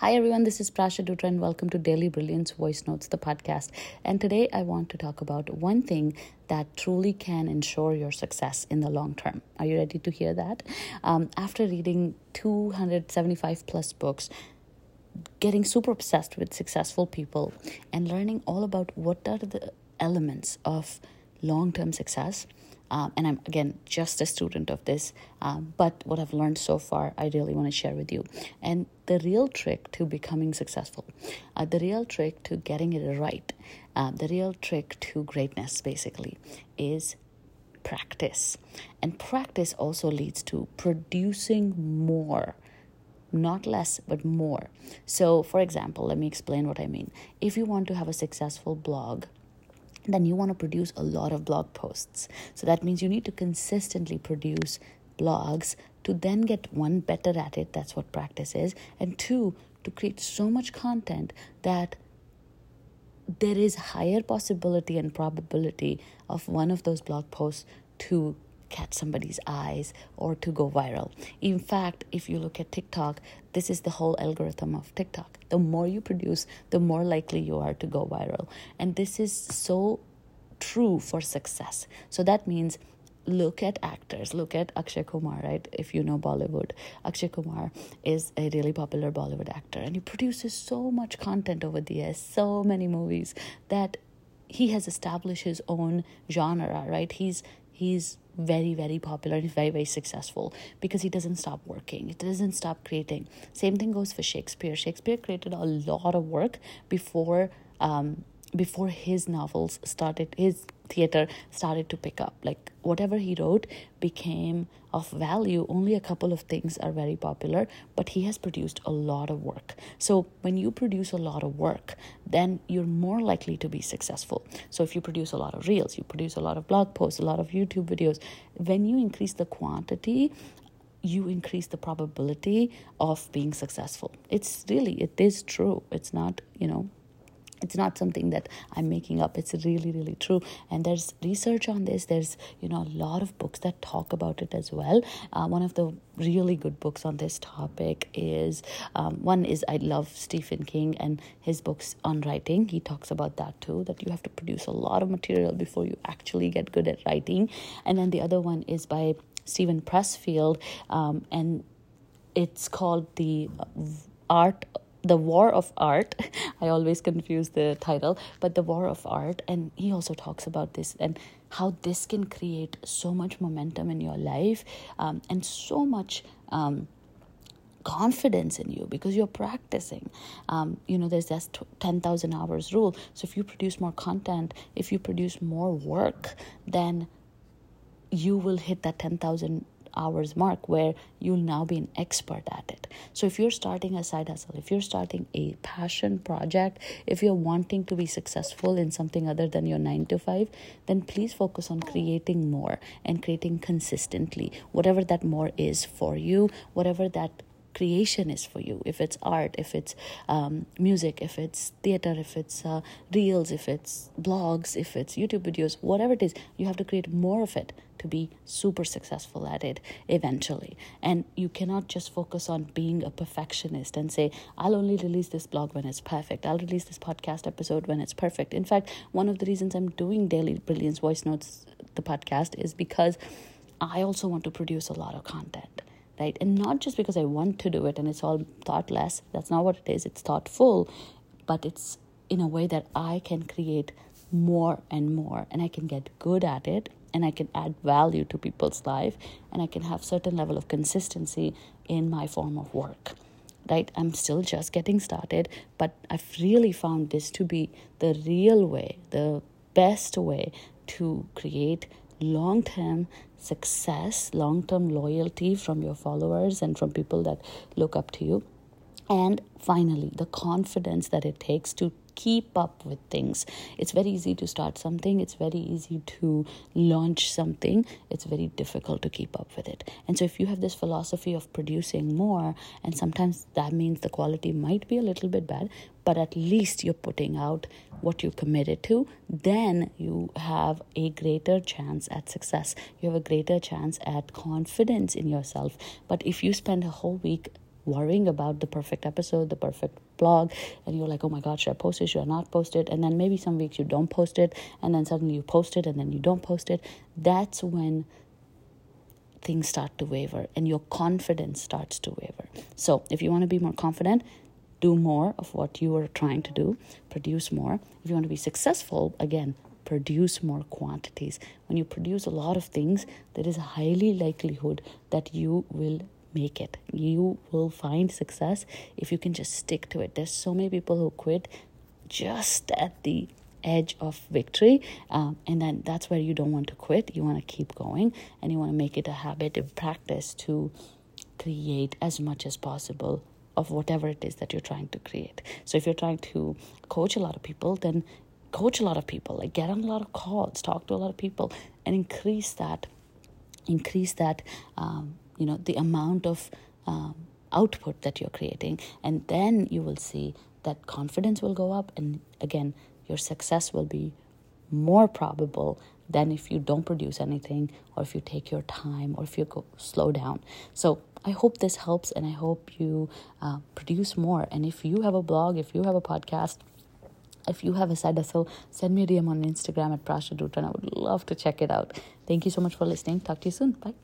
Hi everyone, this is Prasha Dutra and welcome to Daily Brilliance Voice Notes, the podcast. And today I want to talk about one thing that truly can ensure your success in the long term. Are you ready to hear that? Um, after reading 275 plus books, getting super obsessed with successful people, and learning all about what are the elements of long term success, um, and I'm again just a student of this, um, but what I've learned so far, I really want to share with you. And the real trick to becoming successful, uh, the real trick to getting it right, uh, the real trick to greatness, basically, is practice. And practice also leads to producing more not less but more. So, for example, let me explain what I mean. If you want to have a successful blog, then you want to produce a lot of blog posts. So that means you need to consistently produce blogs to then get one better at it. That's what practice is. And two, to create so much content that there is higher possibility and probability of one of those blog posts to catch somebody's eyes or to go viral. In fact, if you look at TikTok, this is the whole algorithm of TikTok. The more you produce, the more likely you are to go viral. And this is so true for success. So that means look at actors look at akshay kumar right if you know bollywood akshay kumar is a really popular bollywood actor and he produces so much content over the years so many movies that he has established his own genre right he's he's very very popular and very very successful because he doesn't stop working. It doesn't stop creating. Same thing goes for shakespeare. Shakespeare created a lot of work before um, before his novels started his theater started to pick up. Like whatever he wrote became of value. Only a couple of things are very popular but he has produced a lot of work. So when you produce a lot of work then you're more likely to be successful. So if you produce a lot of reels you produce a lot of blog posts a lot of youtube videos when you increase the quantity you increase the probability of being successful. It's really it is true. It's not you know it's not something that i'm making up. It's really really true. And there's research on this. There's you know a lot of books that talk about it as well. Uh, one of the really good books on this topic is um, one is i love stephen king and his books on writing. He talks about that too that you have to produce a lot of material before you actually get good at writing. And then the other one is by steven pressfield um, and it's called the art the war of art i always confuse the title but the war of art and he also talks about this and how this can create so much momentum in your life um, and so much um, confidence in you because you're practicing. Um, you know, there's that 10,000 hours rule. So if you produce more content, if you produce more work, then you will hit that 10,000 hours mark where you'll now be an expert at it. So if you're starting a side hustle, if you're starting a passion project, if you're wanting to be successful in something other than your 9 to 5, then please focus on creating more and creating consistently whatever that more is for you, whatever that creation is for you. If it's art if it's um, music if it's theater if it's uh, reels if it's blogs if it's youtube videos whatever it is you have to create more of it to be super successful at it eventually. And you cannot just focus on being a perfectionist and say i'll only release this blog when it's perfect. I'll release this podcast episode when it's perfect. In fact one of the reasons i'm doing daily brilliance voice notes the podcast is because i also want to produce a lot of content right? And not just because I want to do it and it's all thoughtless. That's not what it is. It's thoughtful, but it's in a way that I can create more and more and I can get good at it and I can add value to people's life and I can have certain level of consistency in my form of work. Right? I'm still just getting started, but I've really found this to be the real way, the best way to create long term success, long term loyalty from your followers and from people that look up to you. And finally, the confidence that it takes to keep up with things. It's very easy to start something, it's very easy to launch something, it's very difficult to keep up with it. And so, if you have this philosophy of producing more, and sometimes that means the quality might be a little bit bad, but at least you're putting out what you committed to, then you have a greater chance at success. You have a greater chance at confidence in yourself. But if you spend a whole week worrying about the perfect episode, the perfect blog, and you're like, oh my God, should I post it? Should I not post it? And then maybe some weeks you don't post it, and then suddenly you post it, and then you don't post it. That's when things start to waver and your confidence starts to waver. So, if you want to be more confident, do more of what you are trying to do, produce more. If you want to be successful, again, produce more quantities. When you produce a lot of things, there is a highly likelihood that you will make it. You will find success if you can just stick to it. There's so many people who quit just at the edge of victory um, and then that's where you don't want to quit you want to keep going and you want to make it a habit of practice to create as much as possible of whatever it is that you're trying to create so if you're trying to coach a lot of people then coach a lot of people like get on a lot of calls talk to a lot of people and increase that increase that um, you know the amount of um, output that you're creating and then you will see that confidence will go up and again your success will be more probable than if you don't produce anything or if you take your time or if you go slow down so i hope this helps and i hope you uh, produce more and if you have a blog if you have a podcast if you have a side hustle, send me a DM on Instagram at Prasha and I would love to check it out. Thank you so much for listening. Talk to you soon. Bye.